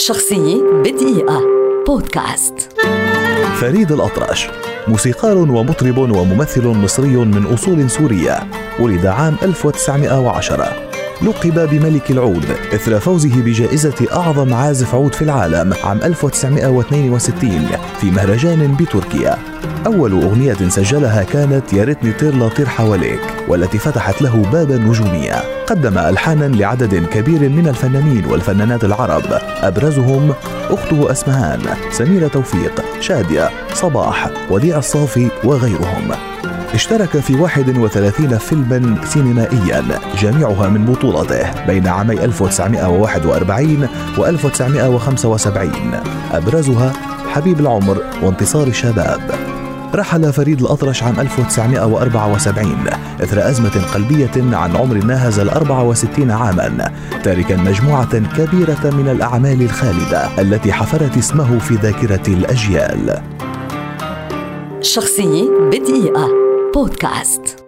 شخصية بدقيقة. بودكاست. فريد الأطرش موسيقار ومطرب وممثل مصري من أصول سورية ولد عام 1910 لقب بملك العود إثر فوزه بجائزة أعظم عازف عود في العالم عام 1962 في مهرجان بتركيا. أول أغنية سجلها كانت يا ريتني طير لا طير حواليك والتي فتحت له باب النجومية قدم ألحانا لعدد كبير من الفنانين والفنانات العرب. أبرزهم أخته أسمهان سميرة توفيق شادية صباح وديع الصافي وغيرهم. اشترك في 31 فيلما سينمائيا جميعها من بطولته بين عامي 1941 و 1975 أبرزها حبيب العمر وانتصار الشباب رحل فريد الأطرش عام 1974 إثر أزمة قلبية عن عمر ناهز ال 64 عاما تاركا مجموعة كبيرة من الأعمال الخالدة التي حفرت اسمه في ذاكرة الأجيال. شخصية بدقيقة. بودكاست.